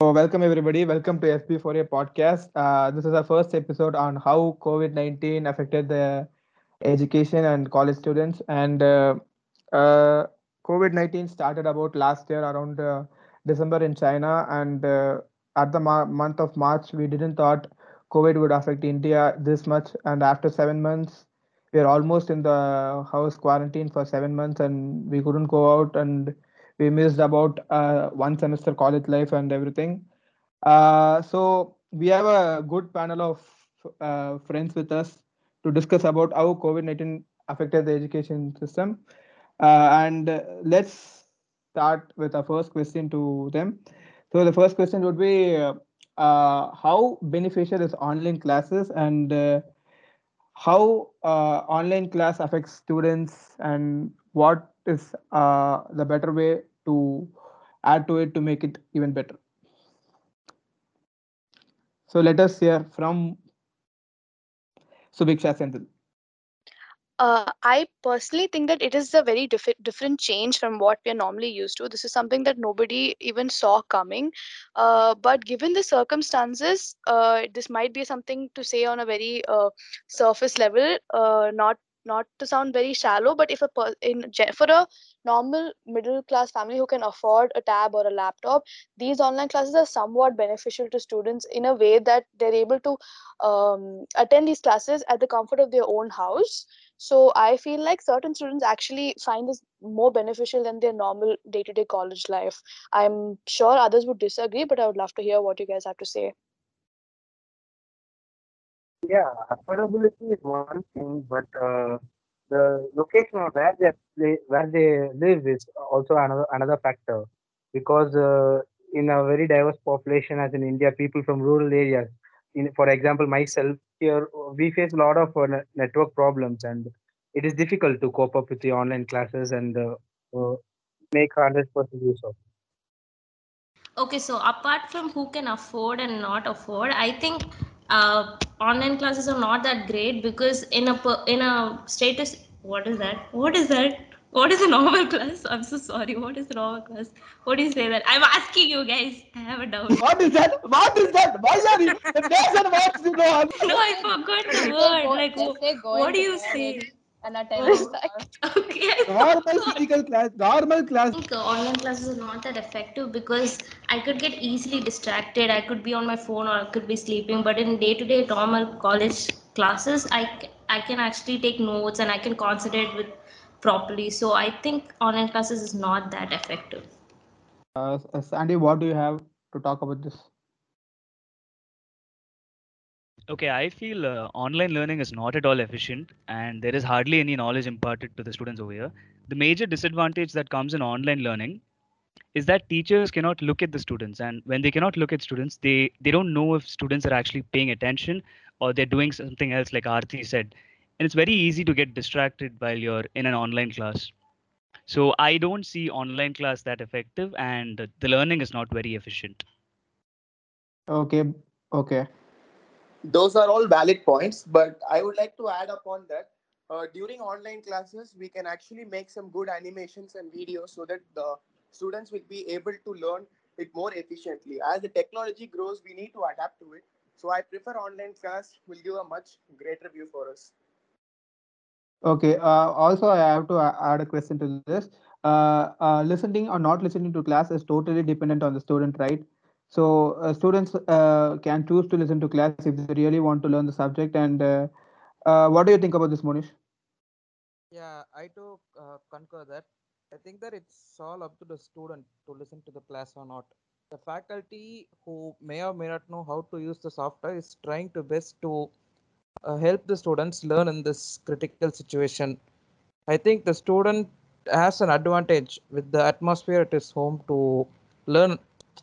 So, welcome everybody. Welcome to FP4A podcast. Uh, this is our first episode on how COVID 19 affected the education and college students. And uh, uh, COVID 19 started about last year around uh, December in China. And uh, at the ma- month of March, we didn't thought COVID would affect India this much. And after seven months, we are almost in the house quarantine for seven months and we couldn't go out and we missed about uh, one semester college life and everything. Uh, so we have a good panel of uh, friends with us to discuss about how COVID-19 affected the education system. Uh, and let's start with our first question to them. So the first question would be, uh, how beneficial is online classes and uh, how online class affects students and what is uh, the better way to add to it to make it even better. So let us hear from Subiksha Senthil. Uh, I personally think that it is a very diff- different change from what we are normally used to. This is something that nobody even saw coming. Uh, but given the circumstances, uh, this might be something to say on a very uh, surface level, uh, not not to sound very shallow, but if a per- in for a normal middle class family who can afford a tab or a laptop, these online classes are somewhat beneficial to students in a way that they're able to um, attend these classes at the comfort of their own house so I feel like certain students actually find this more beneficial than their normal day to day college life. I'm sure others would disagree, but I would love to hear what you guys have to say. Yeah, affordability is one thing, but uh, the location of where they where they live is also another another factor. Because uh, in a very diverse population, as in India, people from rural areas, in for example, myself here, we face a lot of uh, network problems, and it is difficult to cope up with the online classes and uh, uh, make hundred percent use of. Okay, so apart from who can afford and not afford, I think uh, online classes are not that great because in a in a status, what is that? What is that? What is a normal class? I'm so sorry. What is a normal class? What do you say that? I'm asking you guys. I have a doubt. What is that? What is that? Why are you? The nation wants to know. No, I forgot the word. Like, just wh- say going what do you say? And attending class. Okay. Normal physical class, normal class. I think uh, online classes are not that effective because I could get easily distracted. I could be on my phone or I could be sleeping. But in day-to-day normal college classes, I I can actually take notes and I can concentrate with properly. So I think online classes is not that effective. Uh, Sandy, what do you have to talk about this? Okay, I feel uh, online learning is not at all efficient and there is hardly any knowledge imparted to the students over here. The major disadvantage that comes in online learning is that teachers cannot look at the students and when they cannot look at students they they don't know if students are actually paying attention or they're doing something else like Aarti said. And it's very easy to get distracted while you're in an online class. So I don't see online class that effective and the learning is not very efficient. Okay, okay. Those are all valid points but i would like to add upon that uh, during online classes we can actually make some good animations and videos so that the students will be able to learn it more efficiently as the technology grows we need to adapt to it so i prefer online class will give a much greater view for us Okay. Uh, also, I have to add a question to this. Uh, uh, listening or not listening to class is totally dependent on the student, right? So, uh, students uh, can choose to listen to class if they really want to learn the subject. And uh, uh, what do you think about this, Monish? Yeah, I too uh, concur that. I think that it's all up to the student to listen to the class or not. The faculty who may or may not know how to use the software is trying to best to uh, help the students learn in this critical situation. I think the student has an advantage with the atmosphere at his home to learn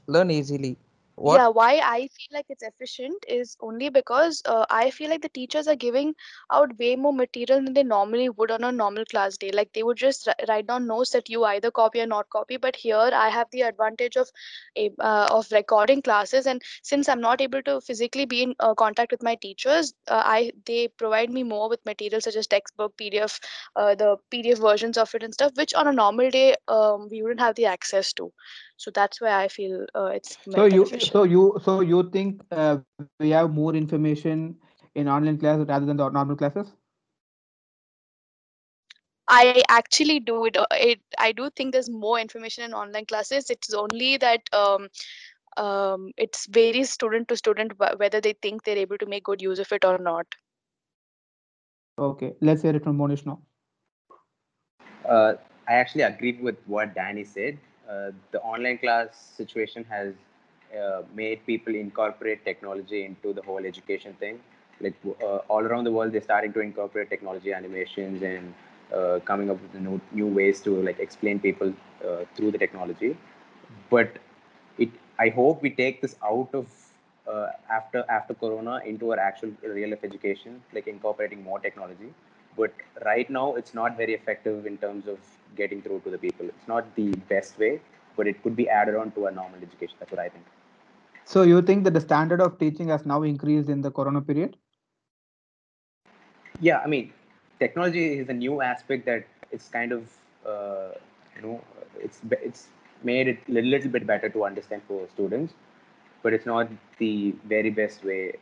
learn easily. What Yeah, why I feel like it's efficient is only because uh, I feel like the teachers are giving out way more material than they normally would on a normal class day. Like they would just ri- write down notes that you either copy or not copy. But here I have the advantage of uh, of recording classes, and since I'm not able to physically be in uh, contact with my teachers, uh, I they provide me more with material such as textbook, PDF, uh, the PDF versions of it and stuff, which on a normal day um, we wouldn't have the access to so that's why i feel uh, it's So you, efficient so you, so you think uh, we have more information in online class rather than the normal classes? I actually do it, uh, it. I do think there's more information in online classes. It's only that um, um, it's varies student to student whether they think they're able to make good use of it or not. Okay, let's hear it from Monish now. Uh, I actually agreed with what Danny said. Uh, the online class situation has uh, made people incorporate technology into the whole education thing. Like uh, all around the world, they're starting to incorporate technology animations and uh, coming up with new, new ways to like explain people uh, through the technology. But it, I hope we take this out of after after Corona into our actual real life education, like incorporating more technology but right now it's not very effective in terms of getting through to the people. It's not the best way but it could be added on to a normal education. That's what i think. So you think that the standard of teaching has now increased in the Corona period? yeah i mean technology is a new aspect that it's kind of uh, you know it's it's made it a little, little bit better to understand for students but it's not the very best way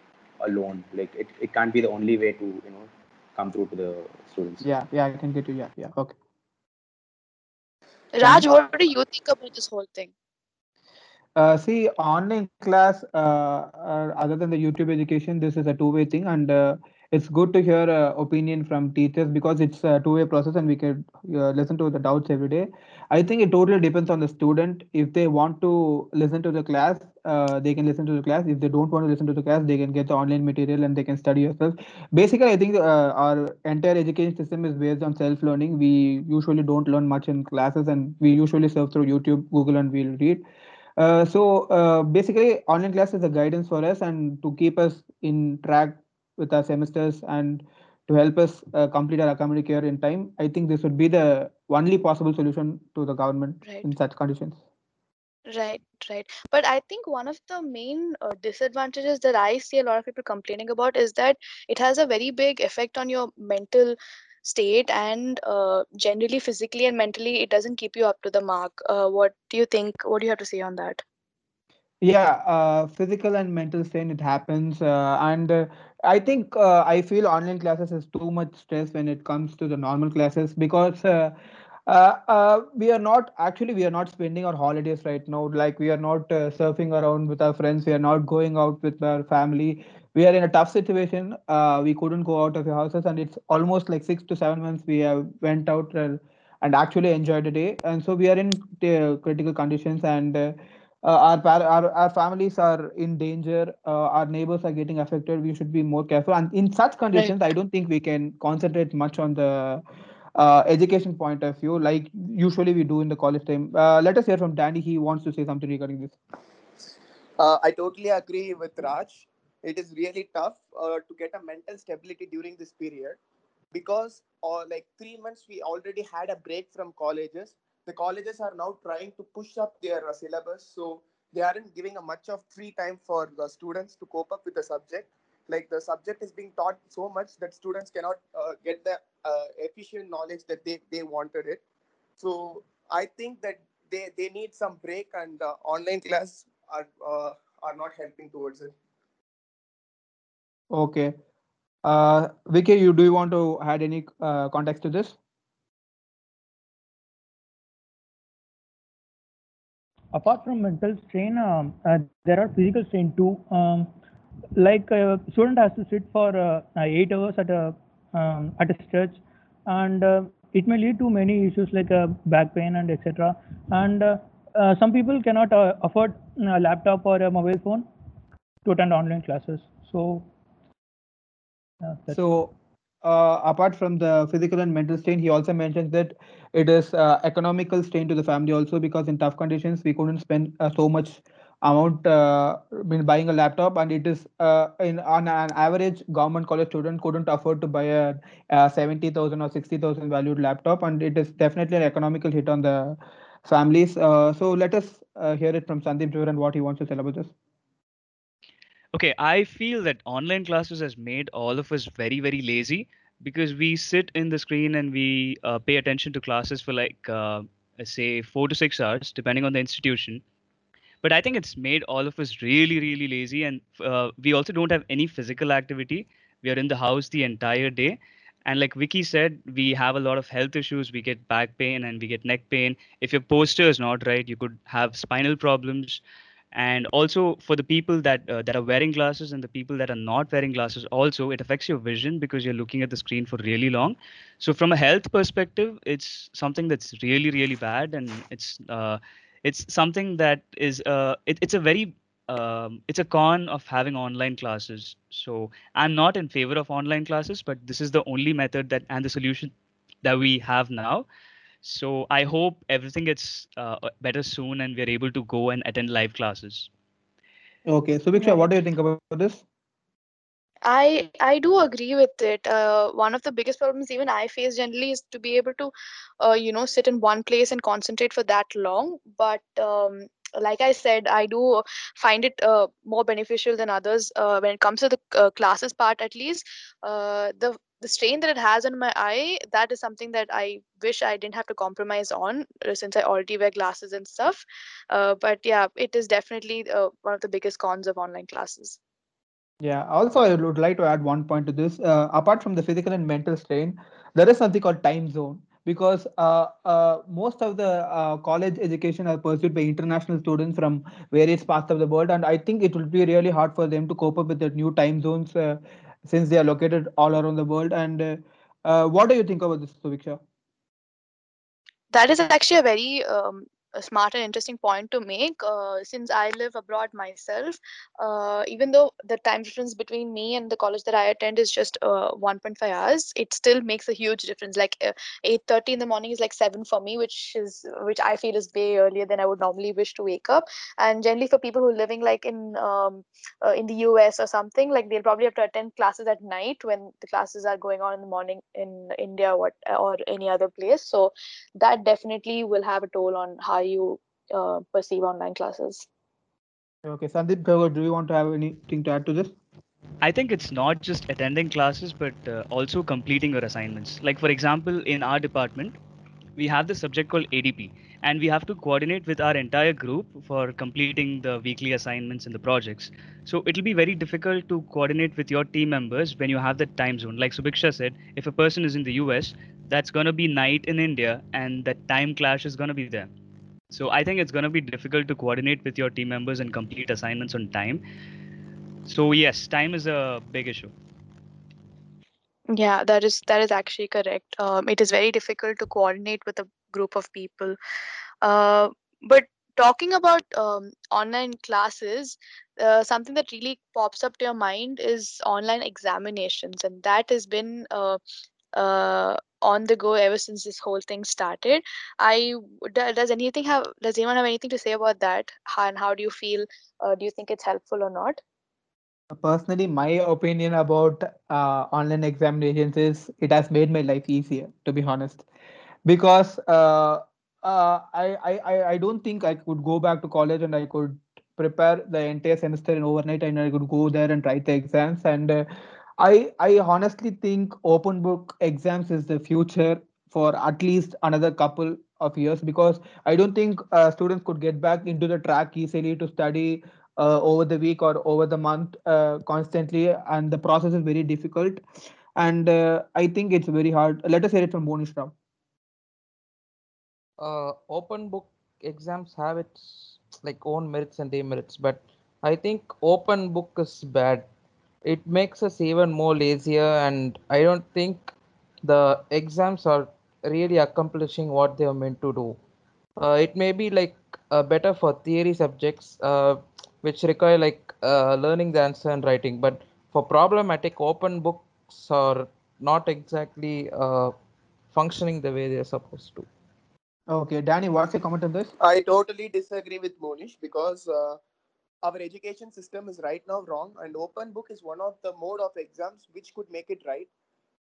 alone. Like it, it can't be the only way to you know come through to the students Yeah, yeah, I can get you. Yeah, yeah, okay. Raj, what do you think about this whole thing? Uh, see, online class, uh, uh, other than the YouTube education, this is a two-way thing, and uh, it's good to hear uh, opinion from teachers because it's a two-way process, and we can uh, listen to the doubts every day. I think it totally depends on the student. If they want to listen to the class, uh, they can listen to the class. If they don't want to listen to the class, they can get the online material and they can study yourself. Basically, I think uh, our entire education system is based on self-learning. We usually don't learn much in classes, and we usually serve through YouTube, Google, and we'll read. Uh, so uh, basically, online class is a guidance for us and to keep us in track with our semesters and to help us uh, complete our academic year in time. I think this would be the only possible solution to the government Right. in such conditions. Right, right. But I think one of the main uh, disadvantages that I see a lot of people complaining about is that it has a very big effect on your mental state and uh, generally physically and mentally it doesn't keep you up to the mark. Uh, what do you think? What do you have to say on that? Yeah, uh, physical and mental strain, it happens. Uh, and uh, I think uh, I feel online classes is too much stress when it comes to the normal classes because uh, uh, uh, we are not actually we are not spending our holidays right now. Like we are not uh, surfing around with our friends. We are not going out with our family. We are in a tough situation. Uh, we couldn't go out of our houses, and it's almost like six to seven months we have went out uh, and actually enjoyed the day. And so we are in critical conditions and. Uh, our, par- our our families are in danger. Uh, our neighbors are getting affected. We should be more careful. And in such conditions i don't think we can concentrate much on the uh, education point of view like usually we do in the college time. Uh, let us hear from danny. He wants to say something regarding this. Uh, I totally agree with Raj. It is really tough uh, to get a mental stability during this period because, uh, like three months, we already had a break from colleges. The colleges are now trying to push up their uh, syllabus, so they aren't giving a much of free time for the students to cope up with the subject. Like the subject is being taught so much that students cannot uh, get the uh, efficient knowledge that they, they wanted it. So I think that they, they need some break and uh, online class are uh, are not helping towards it. okay uh vicky you do you want to add any uh, context to this apart from mental strain, um, uh, there are physical strain too. Um, like a student has to sit for uh, uh, eight hours at a um, at a stretch, and uh, it may lead to many issues like uh, back pain and etc. And uh, uh, some people cannot uh, afford a laptop or a mobile phone to attend online classes. So, uh, So, uh, apart from the physical and mental strain, he also mentions that it is uh, economical strain to the family also because in tough conditions we couldn't spend uh, so much amount uh, in buying a laptop, and it is uh, in on an average government college student couldn't afford to buy a, a seventy thousand or sixty thousand valued laptop, and it is definitely an economical hit on the families. Uh, so let us uh, hear it from Sandeep Jor and what he wants to tell about this. Okay, I feel that online classes has made all of us very, very lazy because we sit in the screen and we uh, pay attention to classes for like uh, say four to six hours, depending on the institution. But I think it's made all of us really, really lazy, and uh, we also don't have any physical activity. We are in the house the entire day, and like Vicky said, we have a lot of health issues. We get back pain and we get neck pain. If your posture is not right, you could have spinal problems and also for the people that uh, that are wearing glasses and the people that are not wearing glasses also it affects your vision because you're looking at the screen for really long. So from a health perspective it's something that's really really bad. And it's uh, it's something that is uh, it, it's a very um, it's a con of having online classes. So i'm not in favor of online classes but this is the only method that and the solution that we have now so I hope everything gets uh, better soon and we're able to go and attend live classes. Okay, so Viksha, what do you think about this? I I do agree with it. Uh, one of the biggest problems even I face generally is to be able to, uh, you know, sit in one place and concentrate for that long. But um, like I said, I do find it uh, more beneficial than others uh, when it comes to the uh, classes part. At least uh, the the strain that it has on my eye, that is something that I wish I didn't have to compromise on uh, since I already wear glasses and stuff. Uh, but yeah, it is definitely uh, one of the biggest cons of online classes. Yeah, also, I would like to add one point to this. Uh, apart from the physical and mental strain, there is something called time zone because uh, uh, most of the uh, college education are pursued by international students from various parts of the world, and I think it will be really hard for them to cope up with the new time zones uh, since they are located all around the world. And uh, what do you think about this, Subiksha? That is actually a very um, a smart and interesting point to make. Uh, since I live abroad myself, uh, even though the time difference between me and the college that I attend is just uh, 1.5 hours, it still makes a huge difference. Like 8:30 uh, in the morning is like seven for me, which is which I feel is way earlier than I would normally wish to wake up. And generally, for people who are living like in um, uh, in the US or something, like they'll probably have to attend classes at night when the classes are going on in the morning in India or, or any other place. So that definitely will have a toll on how you uh, perceive online classes. Okay, Sandeep, do you want to have anything to add to this? I think it's not just attending classes, but uh, also completing your assignments. Like, for example, in our department, we have the subject called ADP, and we have to coordinate with our entire group for completing the weekly assignments and the projects. So it'll be very difficult to coordinate with your team members when you have the time zone. Like Subiksha said, if a person is in the US, that's going to be night in India, and that time clash is going to be there. So I think it's going to be difficult to coordinate with your team members and complete assignments on time. So yes, time is a big issue. Yeah, that is that is actually correct. Um, it is very difficult to coordinate with a group of people. Uh, but talking about um, online classes, uh, something that really pops up to your mind is online examinations, and that has been uh, uh, on the go ever since this whole thing started. I does anything have does anyone have anything to say about that? How, and how do you feel? Uh, do you think it's helpful or not? Personally, my opinion about uh, online examinations is it has made my life easier. To be honest, because uh, uh, I, I I don't think I could go back to college and I could prepare the entire semester in overnight and I could go there and write the exams and uh, I I honestly think open book exams is the future for at least another couple of years because I don't think uh, students could get back into the track easily to study uh, over the week or over the month uh, constantly, and the process is very difficult. And uh, I think it's very hard. Let us hear it from Monish now. Uh, open book exams have its like own merits and demerits, but I think open book is bad it makes us even more lazier and i don't think the exams are really accomplishing what they are meant to do. Uh, it may be like uh, better for theory subjects uh, which require like uh, learning the answer and writing but for problematic open books are not exactly uh, functioning the way they're supposed to. Okay danny what's your comment on this? I totally disagree with monish because uh, our education system is right now wrong and open book is one of the mode of exams which could make it right.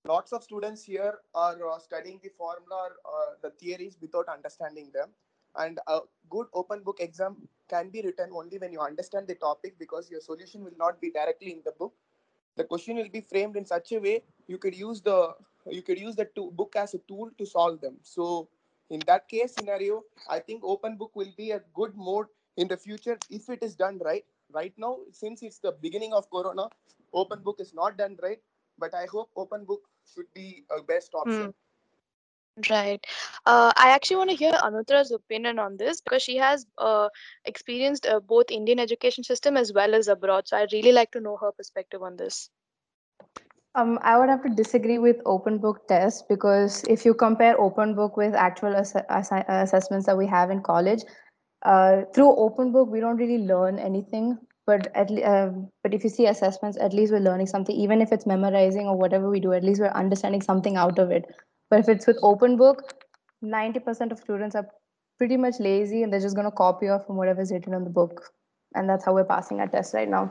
Lots of students here are uh, studying the formula or uh, the theories without understanding them. And a good open book exam can be written only when you understand the topic because your solution will not be directly in the book. The question will be framed in such a way you could use the you could use the book as a tool to solve them. So In that case scenario, I think open book will be a good mode in the future if it is done right. Right now, since it's the beginning of Corona, open book is not done right. But I hope open book should be a best option. Right. Uh, I actually want to hear Anutra's opinion on this because she has uh, experienced uh, both Indian education system as well as abroad. So I'd really like to know her perspective on this. Um, I would have to disagree with open book tests because if you compare open book with actual ass- assi- assessments that we have in college, uh, through open book we don't really learn anything. But at le- um but if you see assessments, at least we're learning something. Even if it's memorizing or whatever we do, at least we're understanding something out of it. But if it's with open book, ninety percent of students are pretty much lazy and they're just going to copy off from whatever's written on the book, and that's how we're passing our tests right now.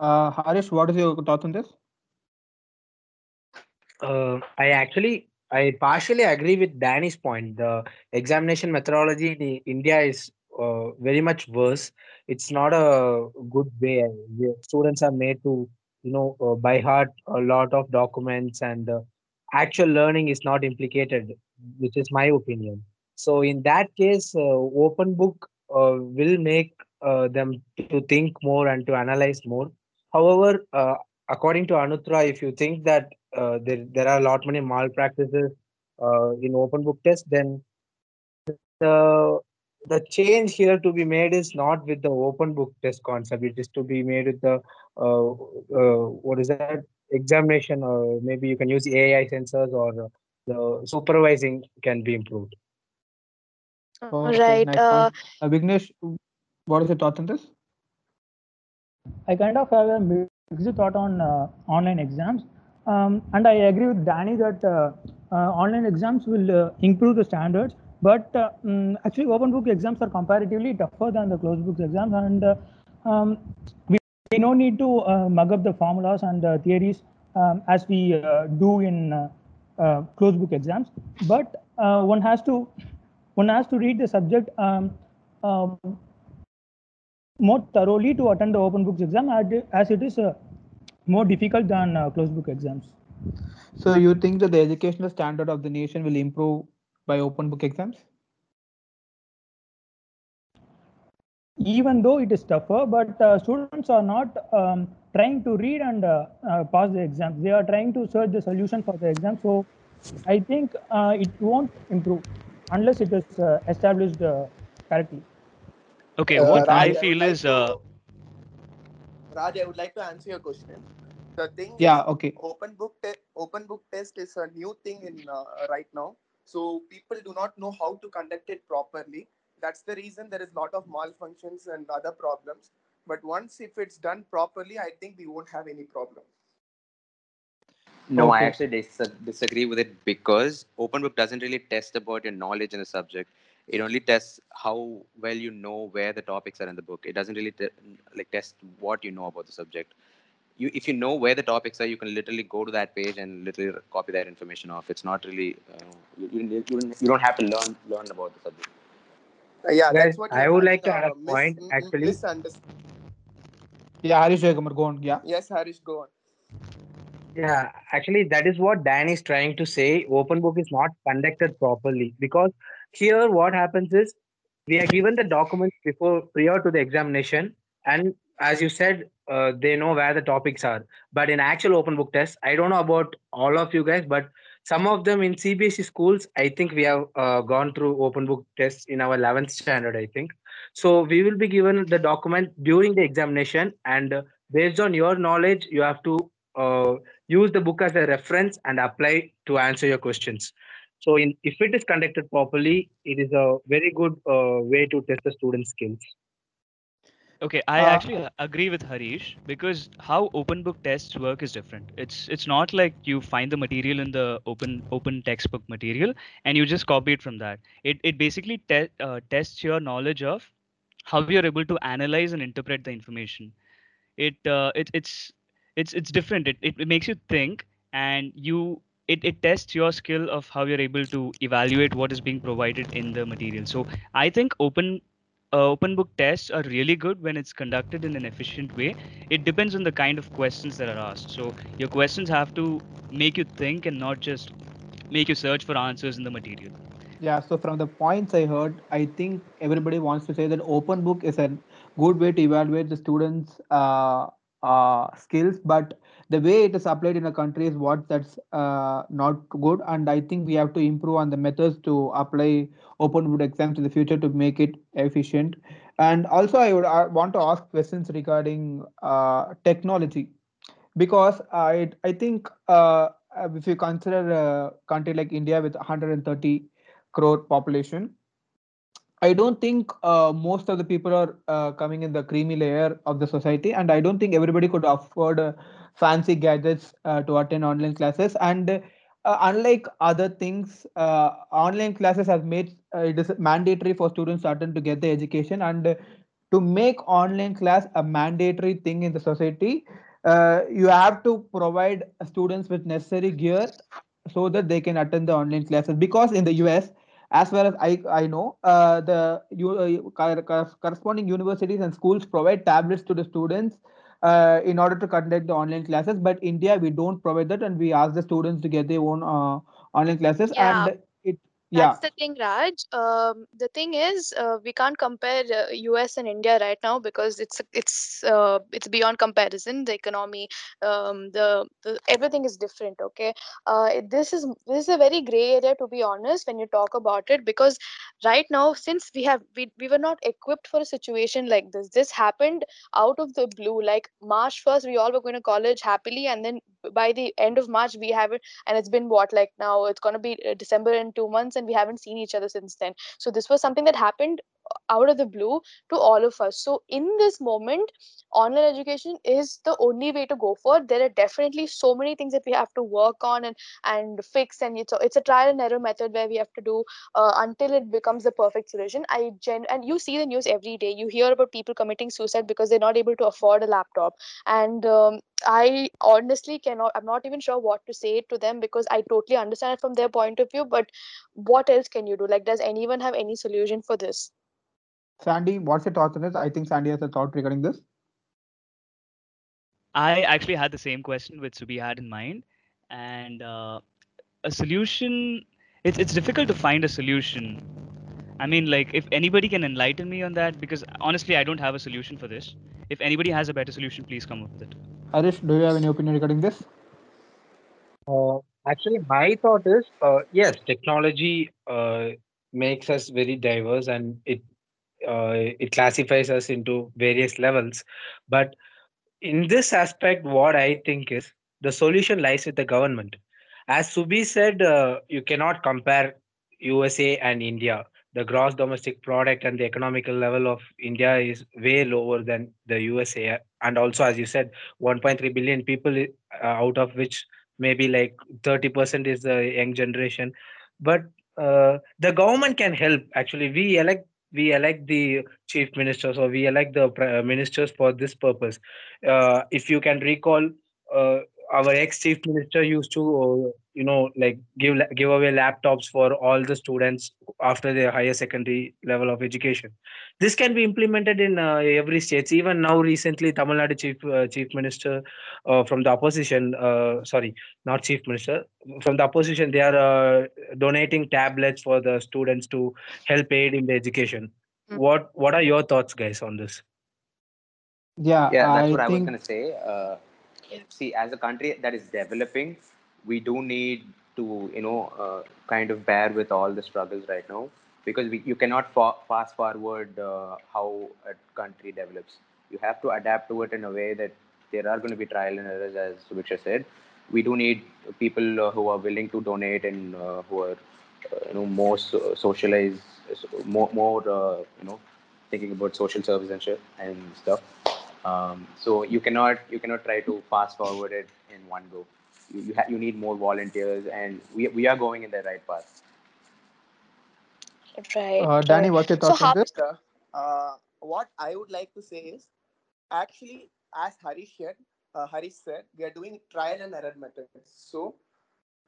Uh, Harish, what is your thought on this? Uh, I actually, I partially agree with Danny's point. The examination methodology in India is uh, very much worse. It's not a good way. Students are made to, you know, uh, by heart a lot of documents, and uh, actual learning is not implicated, which is my opinion. So in that case, uh, open book uh, will make uh, them to think more and to analyze more. However, according to Anutra, if you think that uh, there there are a lot many malpractices uh, in open book test, then the the change here to be made is not with the open book test concept. It is to be made with the uh, uh, what is that examination, or maybe you can use AI sensors or the supervising can be improved. Okay, right. nice Uh, point. Uh, Vignesh, what is your thoughts on this? I kind of have a mixed thought on uh, online exams. Um, and I agree with Danny that uh, uh, online exams will uh, improve the standards. But mm, actually, open book exams are comparatively tougher than the closed book exams. And um, we, no need to mug up the formulas and theories um, as we do in closed book exams. But one has to one has to read the subject um, um, more thoroughly to attend the open books exam as it is uh, more difficult than uh, closed book exams. So you think that the educational standard of the nation will improve by open book exams? Even though it is tougher, but uh, students are not um, trying to read and uh, uh, pass the exams. They are trying to search the solution for the exam. So I think uh, it won't improve unless it is uh, established uh, correctly. Okay, what Raj, I feel is uh, Raj, I would like to answer your question. The thing Yeah, is, okay. open book te- open book test is a new thing in uh, right now. So people do not know how to conduct it properly. That's the reason there is a lot of malfunctions and other problems. But once if it's done properly, I think we won't have any problem. No, I actually dis- disagree with it because open book doesn't really test about your knowledge in the subject. It only tests how well you know where the topics are in the book. It doesn't really te- like test what you know about the subject. You, if you know where the topics are, you can literally go to that page and literally copy that information off. It's not really uh, you, you, you don't- have to learn learn about the subject. Uh, yeah, Guys, that's what I would like to add a mis- point, m- actually. misunderstand. Yeah, Harish Jayakumar, go on. Yeah. Yes, Harish, go on. Yeah, actually, that is what Dan is trying to say. Open book is not conducted properly because here what happens is we are given the documents before prior to the examination, and as you said, uh, they know where the topics are. But in actual open book test, I don't know about all of you guys, but some of them in CBSE schools, I think we have uh, gone through open book tests in our 11th standard, I think. So we will be given the document during the examination, and uh, based on your knowledge, you have to uh, use the book as a reference and apply to answer your questions. So, in, if it is conducted properly, it is a very good uh, way to test the student skills. Okay, I Uh, actually agree with Harish because how open book tests work is different. It's it's not like you find the material in the open open textbook material and you just copy it from that. It it basically te- uh, tests your knowledge of how you're able to analyze and interpret the information. It uh, it it's it's it's different. It, it it makes you think and you it, it tests your skill of how you're able to evaluate what is being provided in the material. So I think open uh, open book tests are really good when it's conducted in an efficient way. It depends on the kind of questions that are asked. So your questions have to make you think and not just make you search for answers in the material. Yeah, so from the points I heard, I think everybody wants to say that open book is a good way to evaluate the students' uh, uh, skills, but the way it is applied in a country is what that's uh, not good. And I think we have to improve on the methods to apply open book exams in the future to make it efficient. And also, I would uh, want to ask questions regarding uh, technology because I I think uh, if you consider a country like India with 130 crore population, I don't think uh, most of the people are uh, coming in the creamy layer of the society, and I don't think everybody could afford uh, fancy gadgets uh, to attend online classes. And uh, unlike other things, uh, online classes have made it is mandatory for students to attend to get the education. And to make online class a mandatory thing in the society, you have to provide students with necessary gear so that they can attend the online classes. Because in the US, as far as I, I know, uh, the you, uh, cor- cor- corresponding universities and schools provide tablets to the students uh, in order to conduct the online classes. But India, we don't provide that, and we ask the students to get their own uh, online classes. Yeah, And it, yeah, That's the thing, Raj. Um, the thing is, uh, we can't compare uh, US and India right now because it's it's uh, it's beyond comparison. The economy, um, the, the everything is different. Okay, uh, this is this is a very gray area to be honest when you talk about it because right now since we have we, we were not equipped for a situation like this. This happened out of the blue. Like March first, we all were going to college happily, and then by the end of March, we have it, and it's been what like now it's to be uh, december in two months and we haven't seen each other since then. So this was something that happened out of the blue to all of us so in this moment online education is the only way to go for there are definitely so many things that we have to work on and and fix and it's a, it's a trial and error method where we have to do uh, until it becomes the perfect solution i gen and you see the news every day you hear about people committing suicide because they're not able to afford a laptop and um, I honestly cannot, I'm not even sure what to say to them because I totally understand it from their point of view. But what else can you do? Like, does anyone have any solution for this? Sandy, what's your thoughts on this? I think Sandy has a thought regarding this. I actually had the same question which Subi had in mind, and uh, a solution. It's it's difficult to find a solution. I mean, like if anybody can enlighten me on that, because honestly, I don't have a solution for this. If anybody has a better solution, please come up with it. Harish, do you have any opinion regarding this? Uh, actually, my thought is uh, yes, technology uh, makes us very diverse and it it classifies us into various levels. But in this aspect, what I think is the solution lies with the government. As Subi said, uh, you cannot compare USA and India. The gross domestic product and the economical level of India is way lower than the USA. And also, as you said, 1.3 billion people, uh, out of which maybe like 30% is the young generation. But uh, the government can help. Actually, we elect we elect the chief ministers or we elect the ministers for this purpose. Uh, if you can recall, uh, our ex chief minister used to, uh, you know, like give give away laptops for all the students after their higher secondary level of education. This can be implemented in uh, every state. Even now, recently, Tamil Nadu chief uh, chief minister uh, from the opposition, uh, sorry, not chief minister, from the opposition, they are uh, donating tablets for the students to help aid in the education. Mm. What what are your thoughts, guys, on this? Yeah, yeah that's I what i was going to say uh, Yeah. See as a country that is developing we do need to you know uh, kind of bear with all the struggles right now because we, you cannot fa- fast forward uh, how a country develops. You have to adapt to it in a way that there are going to be trial and errors as Subiksha said. We do need people uh, who are willing to donate and uh, who are uh, you know more so- socialized so- more more uh, you know thinking about social service and shit and stuff um, so you cannot you cannot try to fast forward it in one go. You you, ha- you need more volunteers, and we, we are going in the right path. Right, uh, Danny, what's your So thoughts on this? Uh, what I would like to say is actually, as Harish said, uh, Harish said, we are doing trial and error methods. So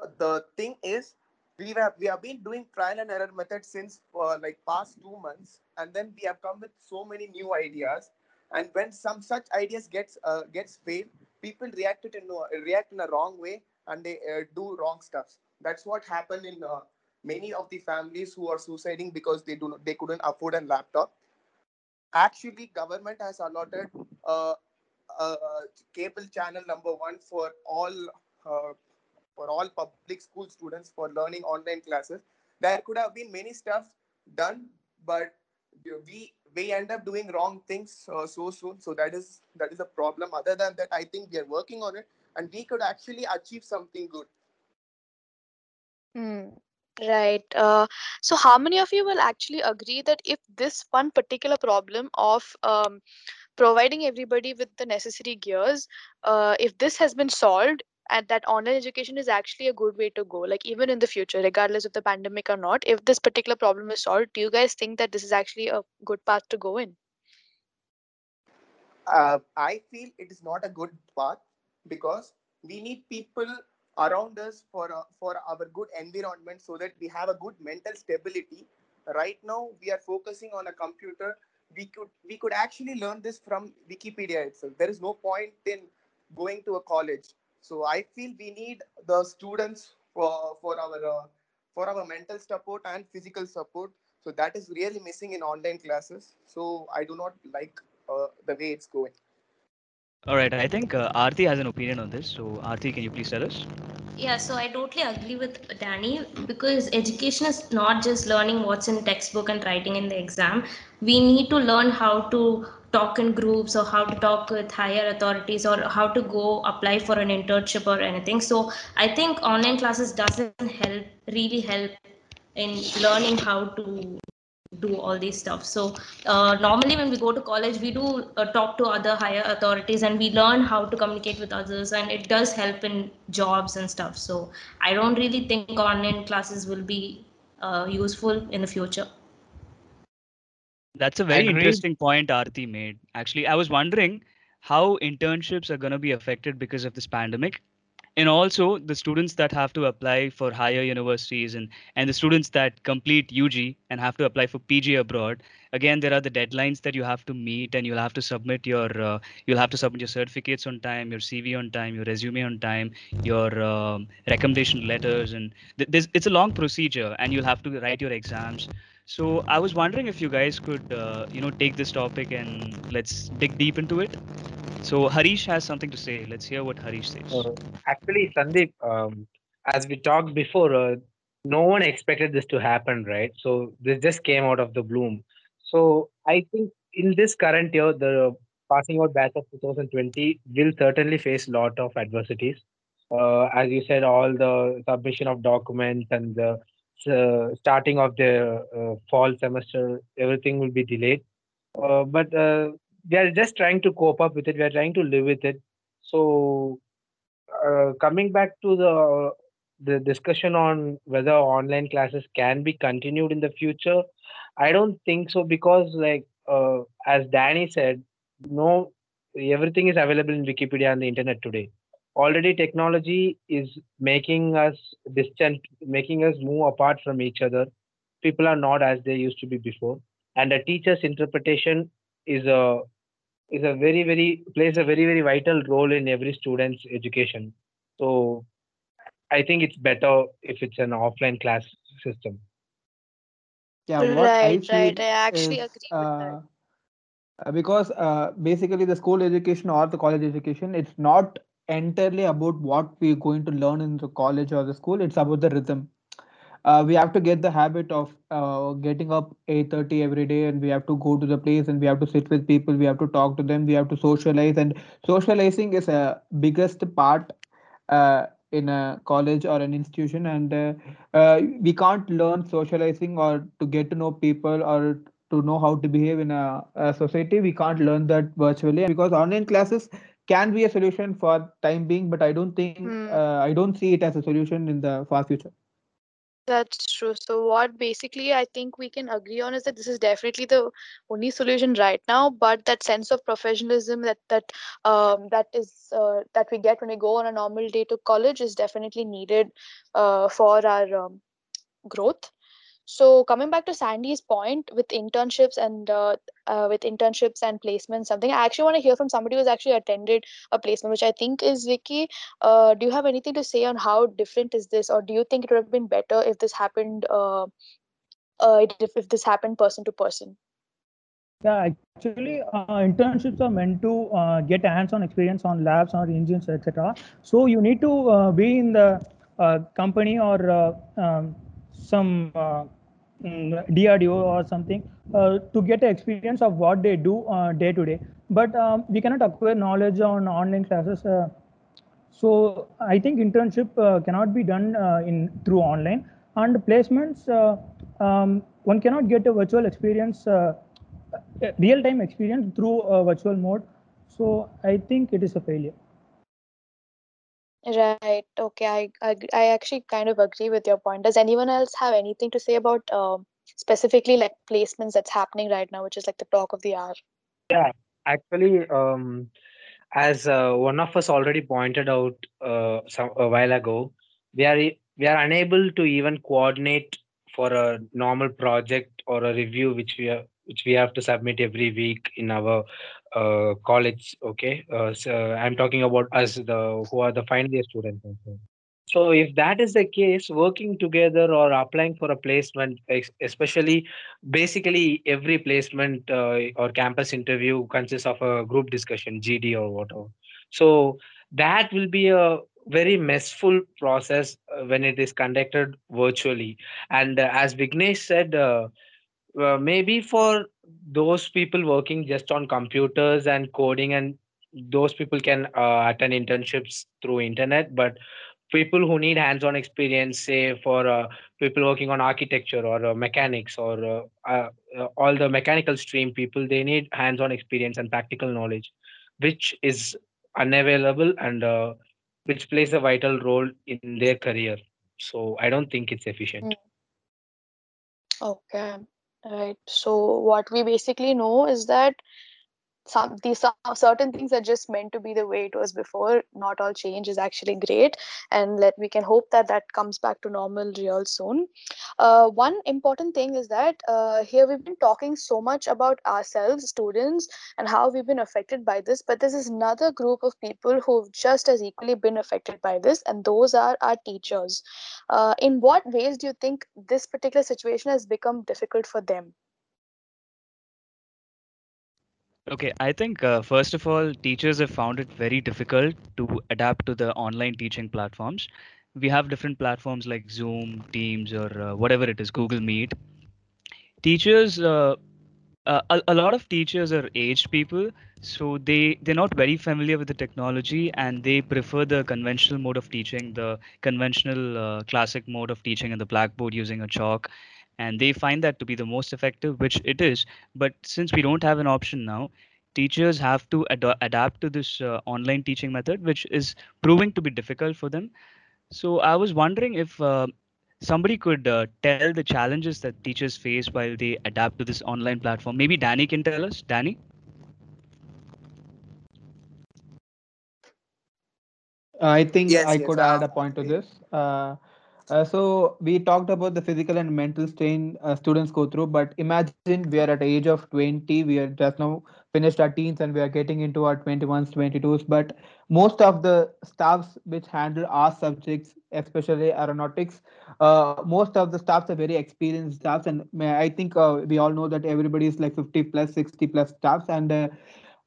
uh, the thing is, we have we have been doing trial and error methods since uh, like past two months, and then we have come with so many new ideas. And when some such ideas gets uh, gets failed, people react it in a, react in a wrong way, and they uh, do wrong stuff. That's what happened in uh, many of the families who are suiciding because they do not, they couldn't afford a laptop. Actually, government has allotted uh, uh, cable channel number one for all uh, for all public school students for learning online classes. There could have been many stuff done, but we we end up doing wrong things uh, so soon. So that is that is a problem. Other than that, I think we are working on it, and we could actually achieve something good. Hmm. Right. Uh, so, how many of you will actually agree that if this one particular problem of um, providing everybody with the necessary gears, uh, if this has been solved, and that online education is actually a good way to go, like even in the future, regardless of the pandemic or not, if this particular problem is solved, do you guys think that this is actually a good path to go in? Uh, I feel it is not a good path because we need people around us for uh, for our good environment so that we have a good mental stability. Right now we are focusing on a computer. We could we could actually learn this from wikipedia itself. There is no point in going to a college so i feel we need the students for for our uh, for our mental support and physical support so that is really missing in online classes so i do not like uh, the way it's going All right, I think uh, Aarti has an opinion on this. So, Aarti, can you please tell us? Yeah, so I totally agree with Danny because education is not just learning what's in textbook and writing in the exam. We need to learn how to talk in groups or how to talk with higher authorities or how to go apply for an internship or anything. So I think online classes doesn't help really help in learning how to do all these stuff. So uh, normally when we go to college we do uh, talk to other higher authorities and we learn how to communicate with others and it does help in jobs and stuff. So i don't really think online classes will be uh, useful in the future That's a very Agreed. interesting point Aarti made. Actually, I was wondering how internships are going to be affected because of this pandemic. And also the students that have to apply for higher universities and, and the students that complete UG and have to apply for PG abroad. Again, there are the deadlines that you have to meet and you'll have to submit your uh, you'll have to submit your certificates on time, your CV on time, your resume on time, your um, recommendation letters, and th- this it's a long procedure, and you'll have to write your exams. So I was wondering if you guys could, uh, you know, take this topic and let's dig deep into it. So Harish has something to say. Let's hear what Harish says. Uh, actually, Sandeep, um, as we talked before, uh, no one expected this to happen, right? So this just came out of the bloom. So I think in this current year, the passing out batch of 2020 will certainly face a lot of adversities. Uh, as you said, all the submission of documents and the uh, starting of the uh, fall semester, everything will be delayed. Uh, but uh, we are just trying to cope up with it. We are trying to live with it. So, uh, coming back to the the discussion on whether online classes can be continued in the future, I don't think so because, like uh, as Danny said, no, everything is available in Wikipedia and the internet today. Already, technology is making us distant, making us move apart from each other. People are not as they used to be before, and a teacher's interpretation is a is a very very plays a very very vital role in every student's education so i think it's better if it's an offline class system Yeah, what I Right, right. I actually is agree with that. uh, uh, because uh, basically the school education or the college education, it's not entirely about what we're going to learn in the college or the school. It's about the rhythm. Uh, we have to get the habit of uh, getting up 8:30 every day, and we have to go to the place, and we have to sit with people. We have to talk to them. We have to socialize, and socializing is a biggest part uh, in a college or an institution and uh, uh, we can't learn socializing or to get to know people or to know how to behave in a, a society we can't learn that virtually because online classes can be a solution for time being but i don't think Hmm. uh, i don't see it as a solution in the far future That's true. So what basically I think we can agree on is that this is definitely the only solution right now. But that sense of professionalism that that um, that is uh, that we get when we go on a normal day to college is definitely needed uh, for our um, growth. So coming back to Sandy's point with internships and uh, uh, with internships and placements, something I actually want to hear from somebody who's actually attended a placement, which I think is Vicky. Uh, do you have anything to say on how different is this, or do you think it would have been better if this happened? Uh, uh, if, if this happened person to person? Yeah, actually, uh, internships are meant to uh, get hands-on experience on labs or engines, etc. So you need to uh, be in the uh, company or um, some DRDO or something uh, to get experience of what they do uh, day to day. But um, we cannot acquire knowledge on online classes. Uh, so I think internship uh, cannot be done uh, in through online and placements. Uh, um, one cannot get a virtual experience, real time experience through virtual mode. So I think it is a failure. Right. Okay. I, I I actually kind of agree with your point. Does anyone else have anything to say about um, specifically like placements that's happening right now, which is like the talk of the hour? Yeah, actually, um, as uh, one of us already pointed out uh, some a while ago, we are we are unable to even coordinate for a normal project or a review which we are which we have to submit every week in our uh, college. Okay, uh, so I'm talking about us, the who are the final year students. So if that is the case, working together or applying for a placement, especially basically every placement uh, or campus interview consists of a group discussion, GD or whatever. So that will be a very messful process uh, when it is conducted virtually. And uh, as Vignesh said, uh, maybe for those people working just on computers and coding and those people can uh, attend internships through internet but people who need hands-on experience say for uh, people working on architecture or uh, mechanics or uh, uh, all the mechanical stream people they need hands-on experience and practical knowledge which is unavailable and which plays a vital role in their career. So i don't think it's efficient. Okay. Right. So what we basically know is that some these some certain things are just meant to be the way it was before. Not all change is actually great, and let we can hope that that comes back to normal real soon. Uh, one important thing is that uh, here we've been talking so much about ourselves, students, and how we've been affected by this. But this is another group of people who've just as equally been affected by this, and those are our teachers. Uh, in what ways do you think this particular situation has become difficult for them? Okay, I think uh, first of all, teachers have found it very difficult to adapt to the online teaching platforms. We have different platforms like Zoom, Teams, or uh, whatever it is, Google Meet. Teachers, uh, a, a lot of teachers are aged people, so they they're not very familiar with the technology, and they prefer the conventional mode of teaching, the conventional uh, classic mode of teaching in the blackboard using a chalk and they find that to be the most effective which it is. But since we don't have an option now teachers have to ad- adapt to this uh, online teaching method which is proving to be difficult for them. So i was wondering if uh, somebody could uh, tell the challenges that teachers face while they adapt to this online platform. Maybe danny can tell us. Danny? I think Yes, I yes. could add Uh, a point to this. Uh, so we talked about the physical and mental strain uh, students go through, but imagine we are at the age of 20, we are just now finished our teens and we are getting into our 21s, 22s. But most of the staffs which handle our subjects, especially aeronautics, uh, most of the staffs are very experienced staffs. And I think uh, we all know that everybody is like 50 plus, 60 plus staffs. And uh,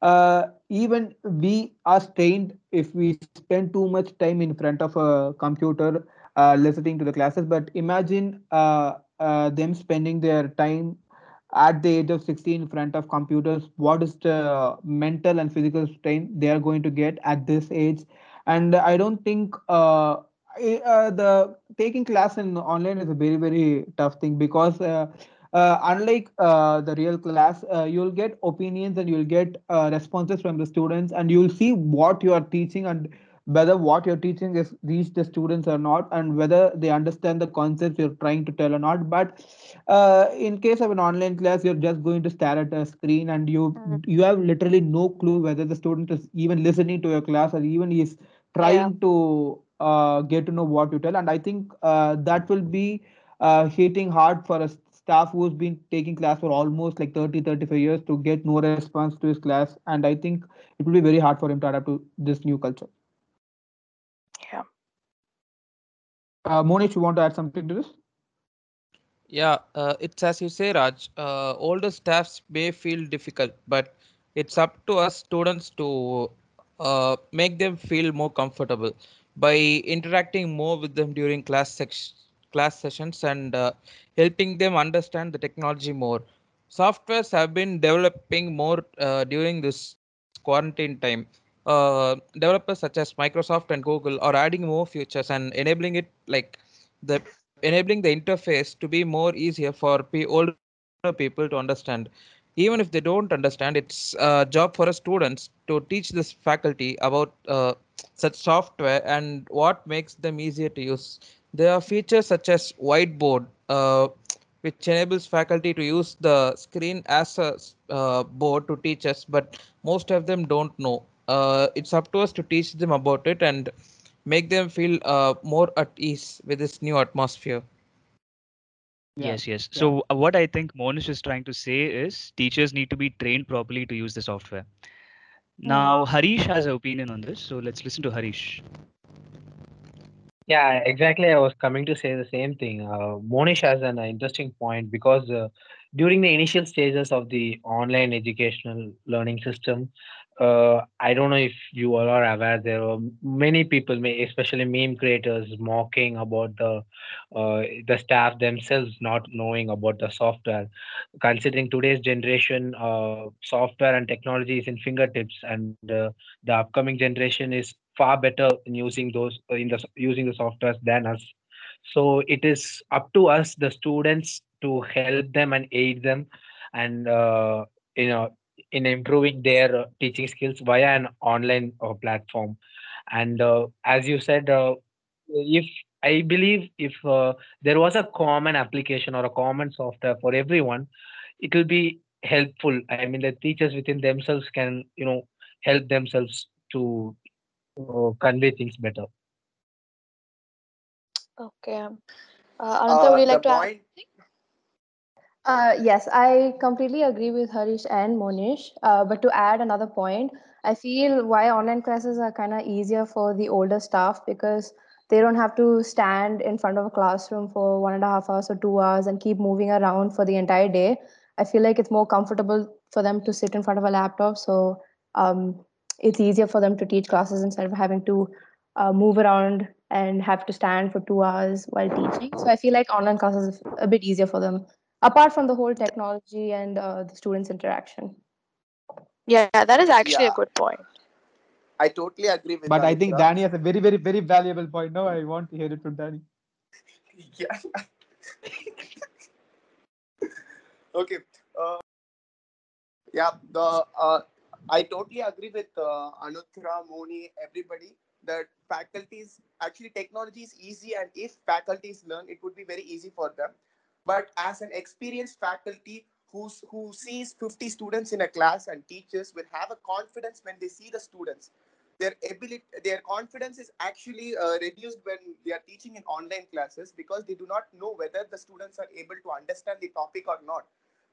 uh, even we are strained if we spend too much time in front of a computer uh, listening to the classes but imagine uh, uh, them spending their time at the age of 16 in front of computers. What is the mental and physical strain they are going to get at this age? And i don't think uh, uh, the taking class in online is a very very tough thing because uh, uh, unlike uh, the real class, uh, you'll get opinions and you'll get uh, responses from the students, and you'll see what you are teaching and whether what you're teaching is reached the students or not, and whether they understand the concepts you're trying to tell or not. But uh, in case of an online class, you're just going to stare at a screen, and you Mm. you have literally no clue whether the student is even listening to your class or even is Yeah. trying to uh, get to know what you tell. And I think uh, that will be uh, hitting hard for a staff who's been taking class for almost like 30 35 years to get no response to his class and i think it will be very hard for him to adapt to this new culture Yeah. Uh, monish you want to add something to this Yeah, uh, it's as you say, Raj. Uh, older staffs may feel difficult, but it's up to us students to uh, make them feel more comfortable by interacting more with them during class class sessions and uh, helping them understand the technology more. Softwares have been developing more uh, during this quarantine time. Uh, developers such as Microsoft and Google are adding more features and enabling it like the enabling the interface to be more easier for pe- older people to understand. Even if they don't understand, it's a job for us students to teach this faculty about uh, such software and what makes them easier to use. There are features such as whiteboard, uh, which enables faculty to use the screen as a uh, board to teach us, but most of them don't know. Uh, it's up to us to teach them about it and make them feel uh, more at ease with this new atmosphere. yeah Yes, yes. yeah So uh, what I think Monish is trying to say is teachers need to be trained properly to use the software. Now, Harish has an opinion on this, so let's listen to Harish. Yeah, exactly. I was coming to say the same thing. Uh, Monish has an interesting point because uh, during the initial stages of the online educational learning system, uh, I don't know if you all are aware, there were many people, especially meme creators, mocking about the uh, the staff themselves not knowing about the software. Considering today's generation, uh, software and technology is in fingertips, and uh, the upcoming generation is far better in using those uh, in the using the softwares than us so it is up to us the students to help them and aid them and uh, you know in improving their uh, teaching skills via an online uh, platform and uh, as you said uh, if i believe if uh, there was a common application or a common software for everyone it will be helpful i mean the teachers within themselves can you know help themselves to uh, convey things better. Okay. Uh, Ananta, would Uh, you like to add? point Uh, yes, I completely agree with Harish and Monish. Uh, but to add another point, I feel why online classes are kind of easier for the older staff because they don't have to stand in front of a classroom for one and a half hours or two hours and keep moving around for the entire day. I feel like it's more comfortable for them to sit in front of a laptop. So um, it's easier for them to teach classes instead of having to uh, move around and have to stand for two hours while teaching. So I feel like online classes are a bit easier for them apart from the whole technology and uh, the students interaction. Yeah, that is actually a good point. i totally agree with but i think danny has a very very very valuable point. No i want to hear it from danny. Yeah. Okay uh, yeah the uh, i totally agree with uh, anutra moni everybody that faculties actually technology is easy and if faculties learn it would be very easy for them but as an experienced faculty who's who sees 50 students in a class and teachers will have a confidence when they see the students. Their ability their confidence is actually uh, reduced when they are teaching in online classes because they do not know whether the students are able to understand the topic or not.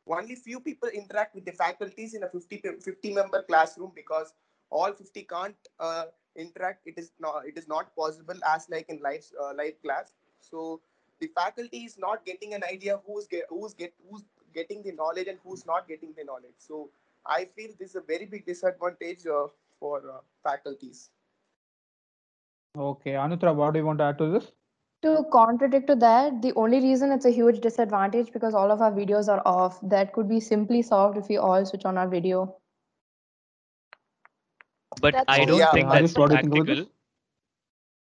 Only few people interact with the faculties in a 50, 50 member classroom because all 50 can't uh, interact. It is not it is not possible as like in live uh, live class. So the faculty is not getting an idea who's get who's get who's getting the knowledge and who's not getting the knowledge. So i feel this is a very big disadvantage uh, for uh, faculties. Okay anutra what do you want to add to this? To contradict to that the only reason it's a huge disadvantage because all of our videos are off that could be simply solved if we all switch on our video. But That's I don't yeah. think that's what do you think about practical.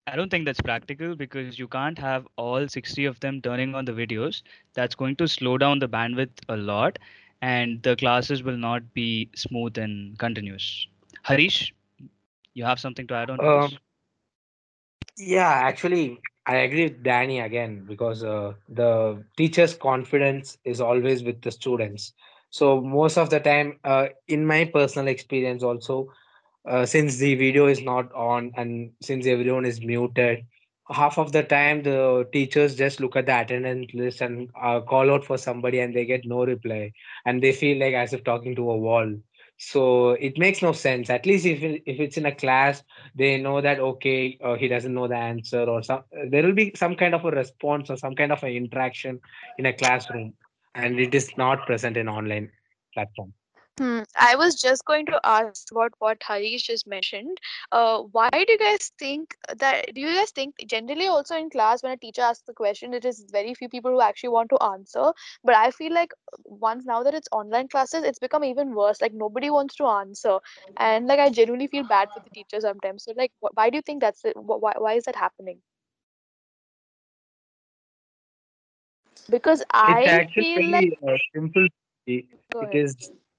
I don't think that's practical because you can't have all 60 of them turning on the videos. That's going to slow down the bandwidth a lot, and the classes will not be smooth and continuous. Harish, you have something to add on Um, yeah, actually, I agree with Danny again because uh, the teacher's confidence is always with the students. So most of the time, uh, in my personal experience, also, uh, since the video is not on and since everyone is muted, half of the time the teachers just look at the attendance list and uh, call out for somebody and they get no reply. And they feel like as if talking to a wall. So it makes no sense. At least if if it's in a class they know that okay uh, he doesn't know the answer or some there will be some kind of a response or some kind of an interaction in a classroom. And it is not present in online platform Hmm. I was just going to ask about what Harish just mentioned. Uh, why do you guys think that? Do you guys think generally also in class when a teacher asks the question, it is very few people who actually want to answer. But I feel like once now that it's online classes, it's become even worse. Like nobody wants to answer, and like I genuinely feel bad for the teacher sometimes. So like, wh- why do you think that's it? Wh- Why why is that happening? Because I feel like uh, simple. It go it ahead. is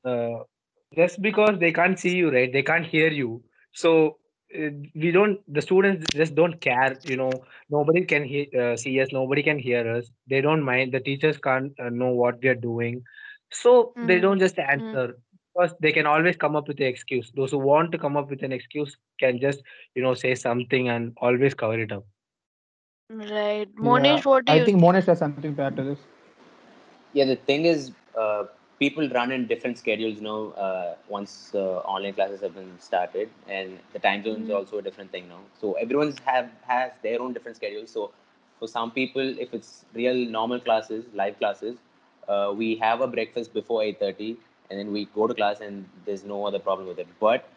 uh, just because they can't see you, right? They can't hear you. So uh, we don't. The students just don't care. You know, nobody can hear, uh, see us. Nobody can hear us. They don't mind. The teachers can't uh, know what we are doing. So they don't just Mm-hmm. answer because they can always come up with an excuse. Those who want to come up with an excuse can just you know say something and always cover it up. Right. Yeah, Monish, what do I you think think? Monish has something to add to this. yeah the thing is uh, people run in different schedules now uh, once uh, online classes have been started and the time zone is Mm-hmm. also a different thing now so everyone's have has their own different schedules. So for some people if it's real normal classes live classes uh, we have a breakfast before 8.30 and then we go to class and there's no other problem with it. But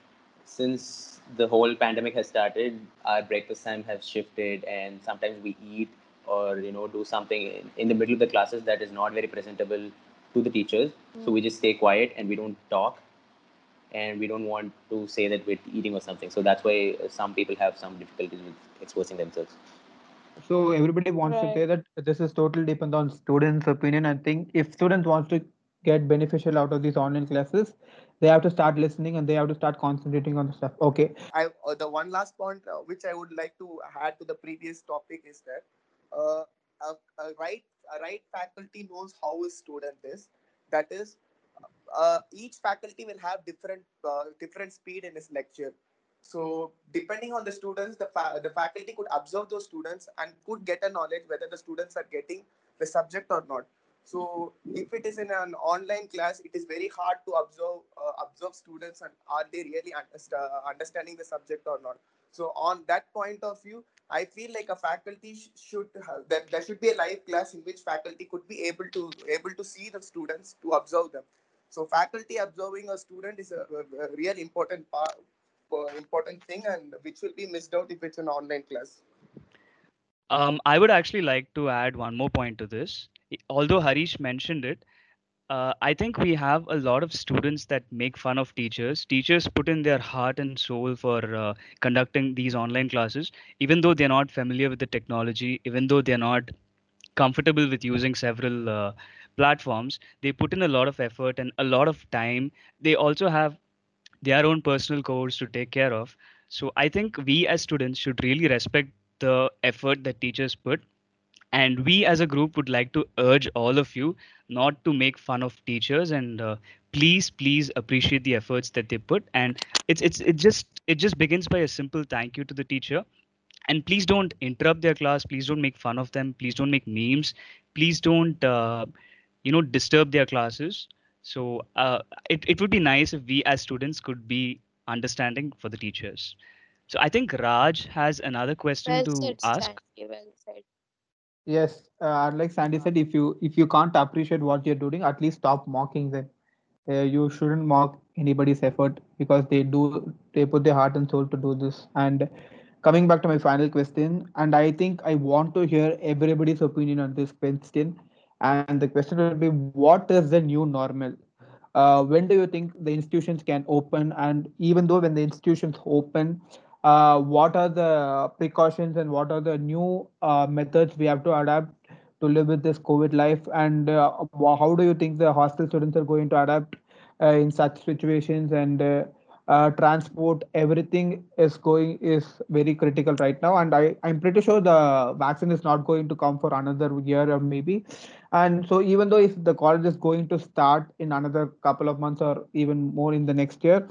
since the whole pandemic has started, our breakfast time has shifted, and sometimes we eat or you know do something in, in the middle of the classes that is not very presentable to the teachers. So we just stay quiet and we don't talk, and we don't want to say that we're eating or something. So that's why uh, some people have some difficulties with exposing themselves. So everybody wants to say that this is totally depend on students' opinion. I think if students wants to get beneficial out of these online classes, they have to start listening and they have to start concentrating on the stuff. Okay. I uh, the one last point uh, which I would like to add to the previous topic is that uh, a, a right a right faculty knows how a student is. That is, uh, each faculty will have different uh, different speed in his lecture. So depending on the students, the fa- the faculty could observe those students and could get a knowledge whether the students are getting the subject or not. So if it is in an online class, it is very hard to observe uh, observe students and are they really underst- understanding the subject or not. So on that point of view, I feel like a faculty sh- should have, that there should be a live class in which faculty could be able to able to see the students to observe them. So faculty observing a student is a, a, a real important part, uh, important thing, and which will be missed out if it's an online class. Um, I would actually like to add one more point to this. Although Harish mentioned it, uh, I think we have a lot of students that make fun of teachers. Teachers put in their heart and soul for uh, conducting these online classes, even though they're not familiar with the technology, even though they're not comfortable with using several uh, platforms. They put in a lot of effort and a lot of time. They also have their own personal goals to take care of. So I think we as students should really respect the effort that teachers put and we as a group would like to urge all of you not to make fun of teachers and uh, please please appreciate the efforts that they put. And it's it's it just it just begins by a simple thank you to the teacher. And please don't interrupt their class. Please don't make fun of them. Please don't make memes. Please don't uh, you know disturb their classes. So uh, it, it would be nice if we as students could be understanding for the teachers. So i think raj has another question Well to said, ask. Sandy. Well said. Yes, uh, like Sandy said, if you if you can't appreciate what you're doing, at least stop mocking them. Uh, you shouldn't mock anybody's effort because they do they put their heart and soul to do this. And coming back to my final question, and I think I want to hear everybody's opinion on this question. And the question will be, what is the new normal? Uh, when do you think the institutions can open? And even though when the institutions open, uh, what are the precautions and what are the new uh, methods we have to adapt to live with this COVID life? And uh, how do you think the hostel students are going to adapt uh, in such situations? And uh, uh, transport, everything is going is very critical right now, and I I'm pretty sure the vaccine is not going to come for another year or maybe, and so even though if the college is going to start in another couple of months or even more in the next year,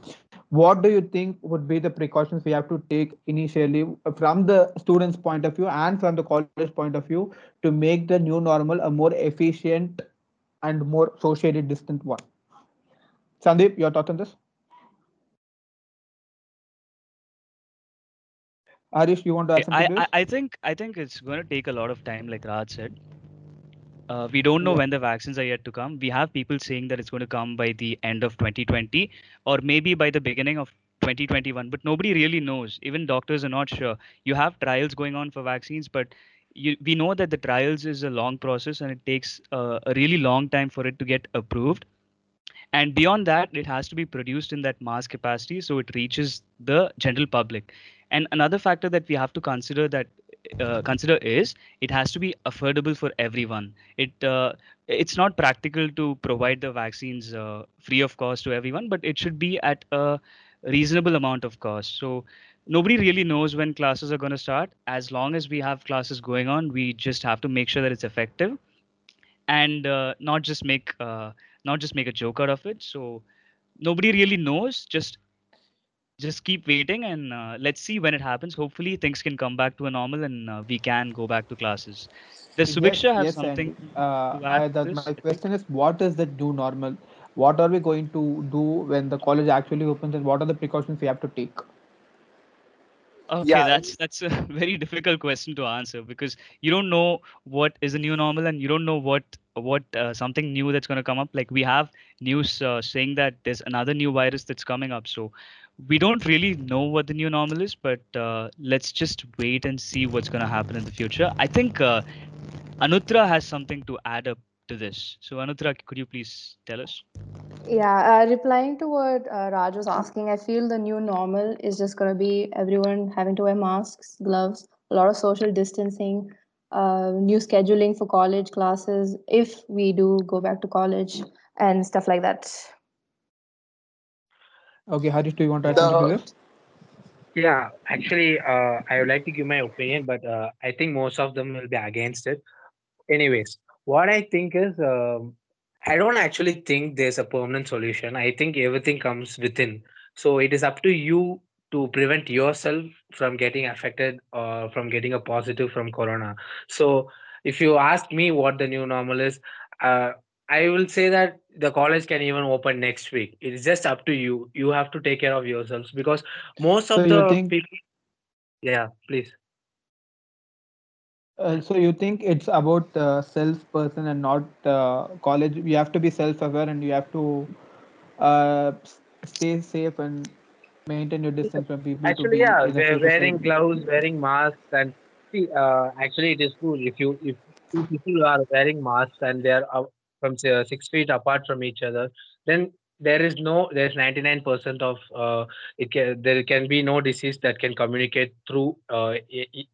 what do you think would be the precautions we have to take initially from the students' point of view and from the college point of view to make the new normal a more efficient and more socially distant one? Sandeep, your thoughts on this? Arish, you want to something I, I. I think I think it's going to take a lot of time, like Raj said. Uh, we don't know Yeah. when the vaccines are yet to come. We have people saying that it's going to come by the end of 2020 or maybe by the beginning of 2021, but nobody really knows. Even doctors are not sure. You have trials going on for vaccines, but you, we know that the trials is a long process and it takes uh, a really long time for it to get approved. And beyond that, it has to be produced in that mass capacity so it reaches the general public. And another factor that we have to consider that uh, consider is it has to be affordable for everyone. It uh, it's not practical to provide the vaccines uh, free of cost to everyone, but it should be at a reasonable amount of cost. So nobody really knows when classes are going to start. As long as we have classes going on, we just have to make sure that it's effective and uh, not just make uh, not just make a joke out of it. So nobody really knows. Just just keep waiting and uh, let's see when it happens. Hopefully things can come back to a normal and uh, we can go back to classes. Does Yes, Subiksha have yes, something Sandeep. Uh, I, that my question is, what is the new normal? What are we going to do when the college actually opens, and what are the precautions we have to take? Okay, Yeah, that's that's a very difficult question to answer because you don't know what is the new normal and you don't know what what uh, something new that's going to come up. Like we have news uh, saying that there's another new virus that's coming up, so we don't really know what the new normal is. But uh, let's just wait and see what's going to happen in the future. I think uh, Anutra has something to add up to this. So Anutra, could you please tell us? Yeah, uh, replying to what uh, Raj was asking, I feel the new normal is just going to be everyone having to wear masks, gloves, a lot of social distancing, uh, new scheduling for college classes if we do go back to college and stuff like that. Okay, Harish, do you want to add something to? Yeah, actually, uh, I would like to give my opinion, but uh, I think most of them will be against it. Anyways, what I think is, um, I don't actually think there's a permanent solution. I think everything comes within. So it is up to you to prevent yourself from getting affected or from getting a positive from corona. So if you ask me what the new normal is, uh, I will say that the college can even open next week. It is just up to you. You have to take care of yourselves because most of you the think, people. Yeah, please. Uh, so you think it's about the self person and not uh, college. You have to be self-aware and you have to uh, stay safe and maintain your distance from people Actually, yeah, in a we're wearing gloves, wearing masks, and see, uh, actually, it is true. If you if two people are wearing masks and they are from say, uh, six feet apart from each other, then there is no there's 99% of uh, it can there can be no disease that can communicate through uh,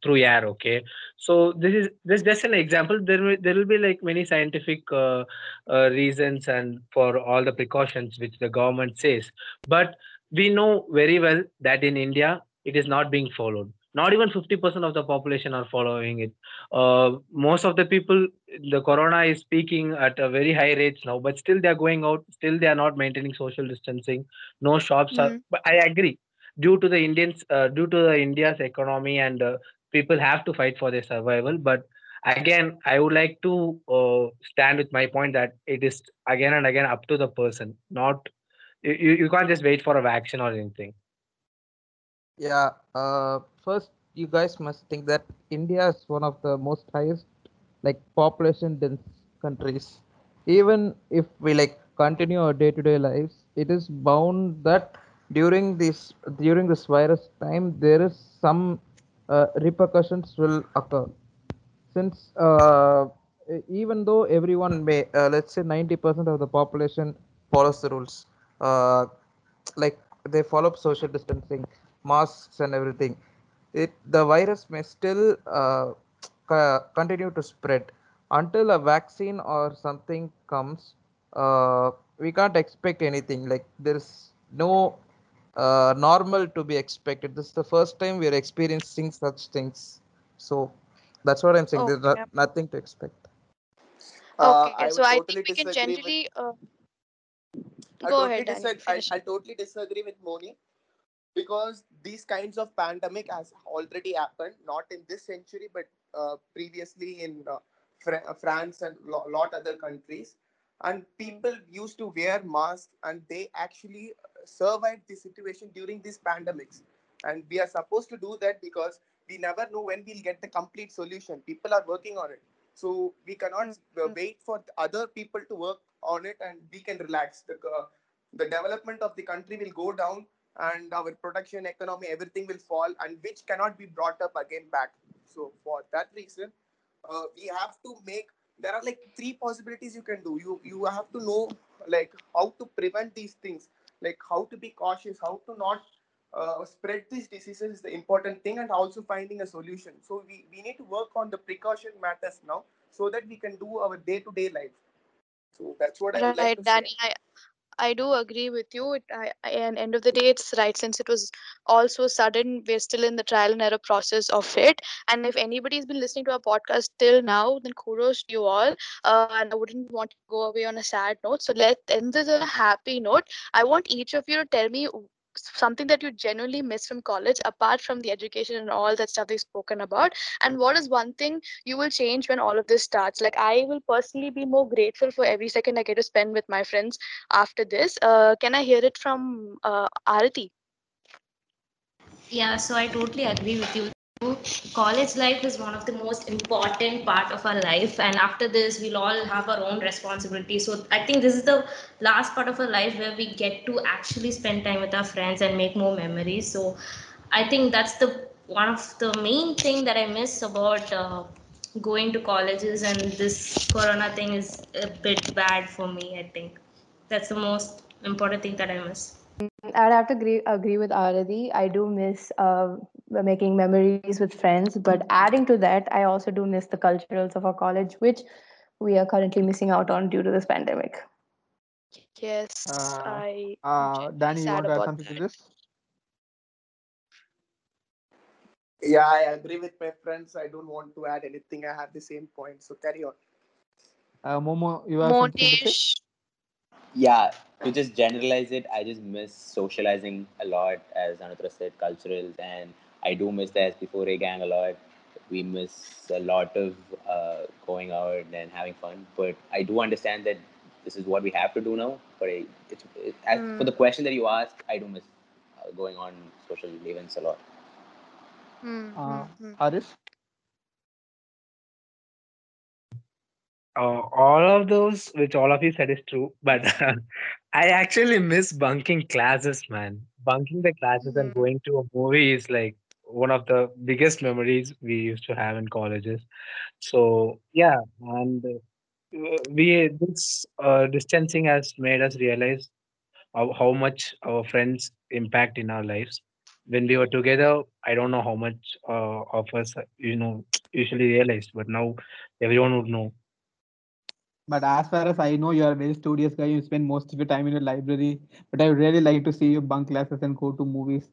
through air. Okay, so this is this just an example. There will there will be like many scientific uh, uh, reasons and for all the precautions which the government says, but we know very well that in India it is not being followed. Not even 50% of the population are following it. Uh, most of the people, the corona is speaking at a very high rates now, but still they are going out. Still they are not maintaining social distancing. No shops are. Mm. But I agree. Due to the Indians, uh, due to the India's economy and uh, people have to fight for their survival. But again, I would like to uh, stand with my point that it is again and again up to the person, not you, you you can't just wait for a vaccine or anything. Yeah. Uh, first, you guys must think that India is one of the most highest like population dense countries. Even if we like continue our day to day lives, it is bound that during this during this virus time there is some uh, repercussions will occur since uh, even though everyone may uh, let's say 90% of the population follows the rules uh, like they follow social distancing masks and everything it the virus may still uh, co- continue to spread until a vaccine or something comes uh, we can't expect anything like there's no uh, normal to be expected. This is the first time we are experiencing such things. So that's what I'm saying. There's Okay. not, nothing to expect. Uh, Okay. I So would I think we can disagree with. generally. Uh, I go totally ahead, Danny. disagree. I, I totally disagree with Moni because these kinds of pandemic has already happened, not in this century, but uh, previously in uh, Fr- France and lo- lot other countries. And people used to wear masks, and they actually uh, survived the situation during these pandemics. And we are supposed to do that because we never know when we'll get the complete solution. People are working on it, so we cannot uh, wait for other people to work on it, and we can relax. The uh, the development of the country will go down and our production economy everything will fall and which cannot be brought up again back. So for that reason uh, we have to make there are like three possibilities you can do. You you have to know like how to prevent these things like how to be cautious how to not uh, spread these diseases is the important thing and also finding a solution. So we, we need to work on the precaution matters now so that we can do our day-to-day life. So that's what i like Right, to say. Danny. I, I do agree with you. It, I, I, and end of the day, it's right since it was all so sudden. We're still in the trial and error process of it. And if anybody's been listening to our podcast till now, then kudos to you all. Uh, and I wouldn't want to go away on a sad note. So let's end this on a happy note. I want each of you to tell me something that you genuinely miss from college, apart from the education and all that stuff they've spoken about. And what is one thing you will change when all of this starts? Like I will personally be more grateful for every second I get to spend with my friends after this. Uh, can I hear it from uh, Arati? Yeah, so I totally agree with you. College life is one of the most important part of our life, and after this, we'll all have our own responsibilities. So I think this is the last part of our life where we get to actually spend time with our friends and make more memories. So I think that's the one of the main thing that I miss about uh, going to colleges, and this Corona thing is a bit bad for me. I think that's the most important thing that I miss. I'd have to agree, agree with Arati. I do miss uh, making memories with friends, but adding to that, I also do miss the culturals of our college, which we are currently missing out on due to this pandemic. Yes, Uh, I am uh, Danny, you want to add about something to this? Yeah, I agree with my friends. I don't want to add anything. I have the same point. So carry on. Uh, Momo, you have something to say? Monish, Yeah, to just generalize it, I just miss socializing a lot, as Anutra said, culturals, and I do miss the SB4A gang a lot. We miss a lot of uh, going out and having fun, but I do understand that this is what we have to do now. But I, it's, it, as for the question that you asked, I do miss uh, going on social events a lot. Hmm, hmm, Uh, hmm. Arif? Uh, all of those, which all of you said, is true. But I actually miss bunking classes, man. Bunking the classes and Hmm. going to a movie is like one of the biggest memories we used to have in colleges. So yeah, and uh, we this uh, distancing has made us realize how, how much our friends impact in our lives. When we were together, I don't know how much uh, of us, you know, usually realized, but now everyone would know. But as far as I know, you are a very studious guy. You spend most of your time in your library. But I really like to see you bunk classes and go to movies.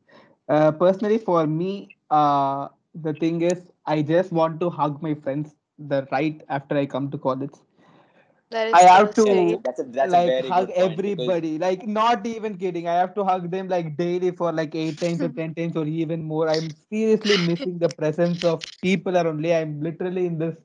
Uh, personally, for me, uh, the thing is, I just want to hug my friends the right after I come to college. That I have well Yeah, to that's a that's like very hug good point because everybody. Like not even kidding. I have to hug them like daily for like eight times or ten times or even more. I'm seriously missing the presence of people around me. I'm literally in this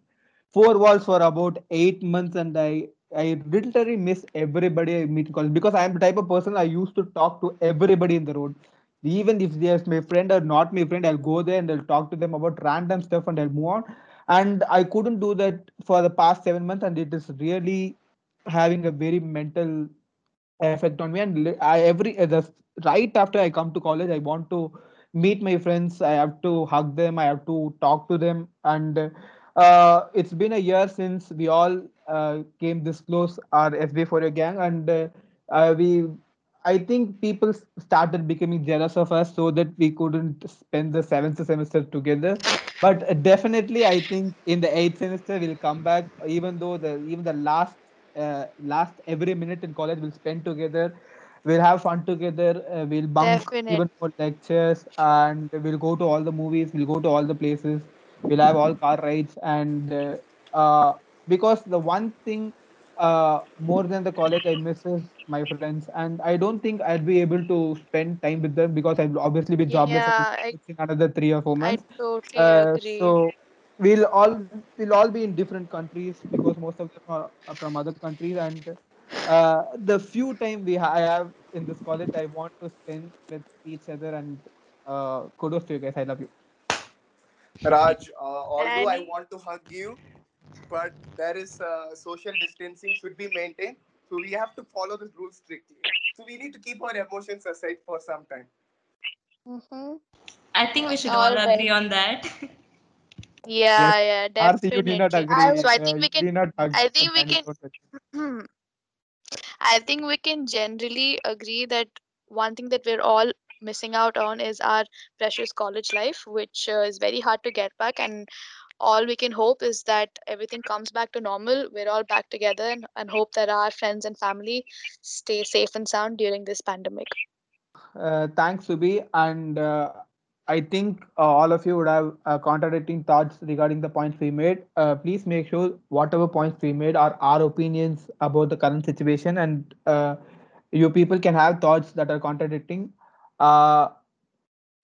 four walls for about eight months and I I literally miss everybody I meet in college because I'm the type of person I used to talk to everybody in the road. Even if there's my friend or not my friend, I'll go there and I'll talk to them about random stuff and I'll move on. And I couldn't do that for the past seven months, and it is really having a very mental effect on me. And i every uh, the right after i come to college i want to meet my friends. I have to hug them. I have to talk to them. And uh, it's been a year since we all uh, came this close our sb for a gang. And uh, we i think people started becoming jealous of us so that we couldn't spend the seventh semester together but uh, definitely i think in the eighth semester we'll come back even though the even the last uh, last every minute in college we'll spend together we'll have fun together. Uh, we'll bunk even more lectures, and we'll go to all the movies. We'll go to all the places. We'll have all car rides, and uh, uh, because the one thing uh, more than the college I miss is my friends, and I don't think I'll be able to spend time with them because I'll obviously be jobless Yeah, I, in another three or four I months. totally Uh, agree. so we'll all we'll all be in different countries because most of them are, are from other countries, and uh, the few time we ha- I have in this college, I want to spend with each other, and uh, kudos to you guys. I love you. Raj, uh, although I want to hug you, but there is uh, social distancing should be maintained. So we have to follow the rules strictly. So we need to keep our emotions aside for some time. Mm-hmm. I think we should All all right. agree on that. Yeah, yeah, Arti, you need not definitely. agree. So I uh, think we can. need not hug. I think we can. don't. I think we can generally agree that one thing that we're all missing out on is our precious college life, which uh, is very hard to get back. And all we can hope is that everything comes back to normal. We're all back together and, and hope that our friends and family stay safe and sound during this pandemic. Uh, thanks, Subi. And uh, I think uh, all of you would have uh, contradicting thoughts regarding the points we made. Uh, please make sure whatever points we made are our opinions about the current situation, and uh, you people can have thoughts that are contradicting.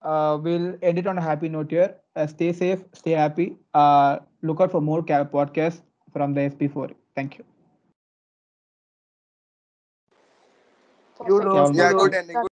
Uh, we'll end it on a happy note here. Uh, stay safe, stay happy. Uh, look out for more ca- podcasts from the SP4. Thank you. Good, Yeah, yeah, good ending. Good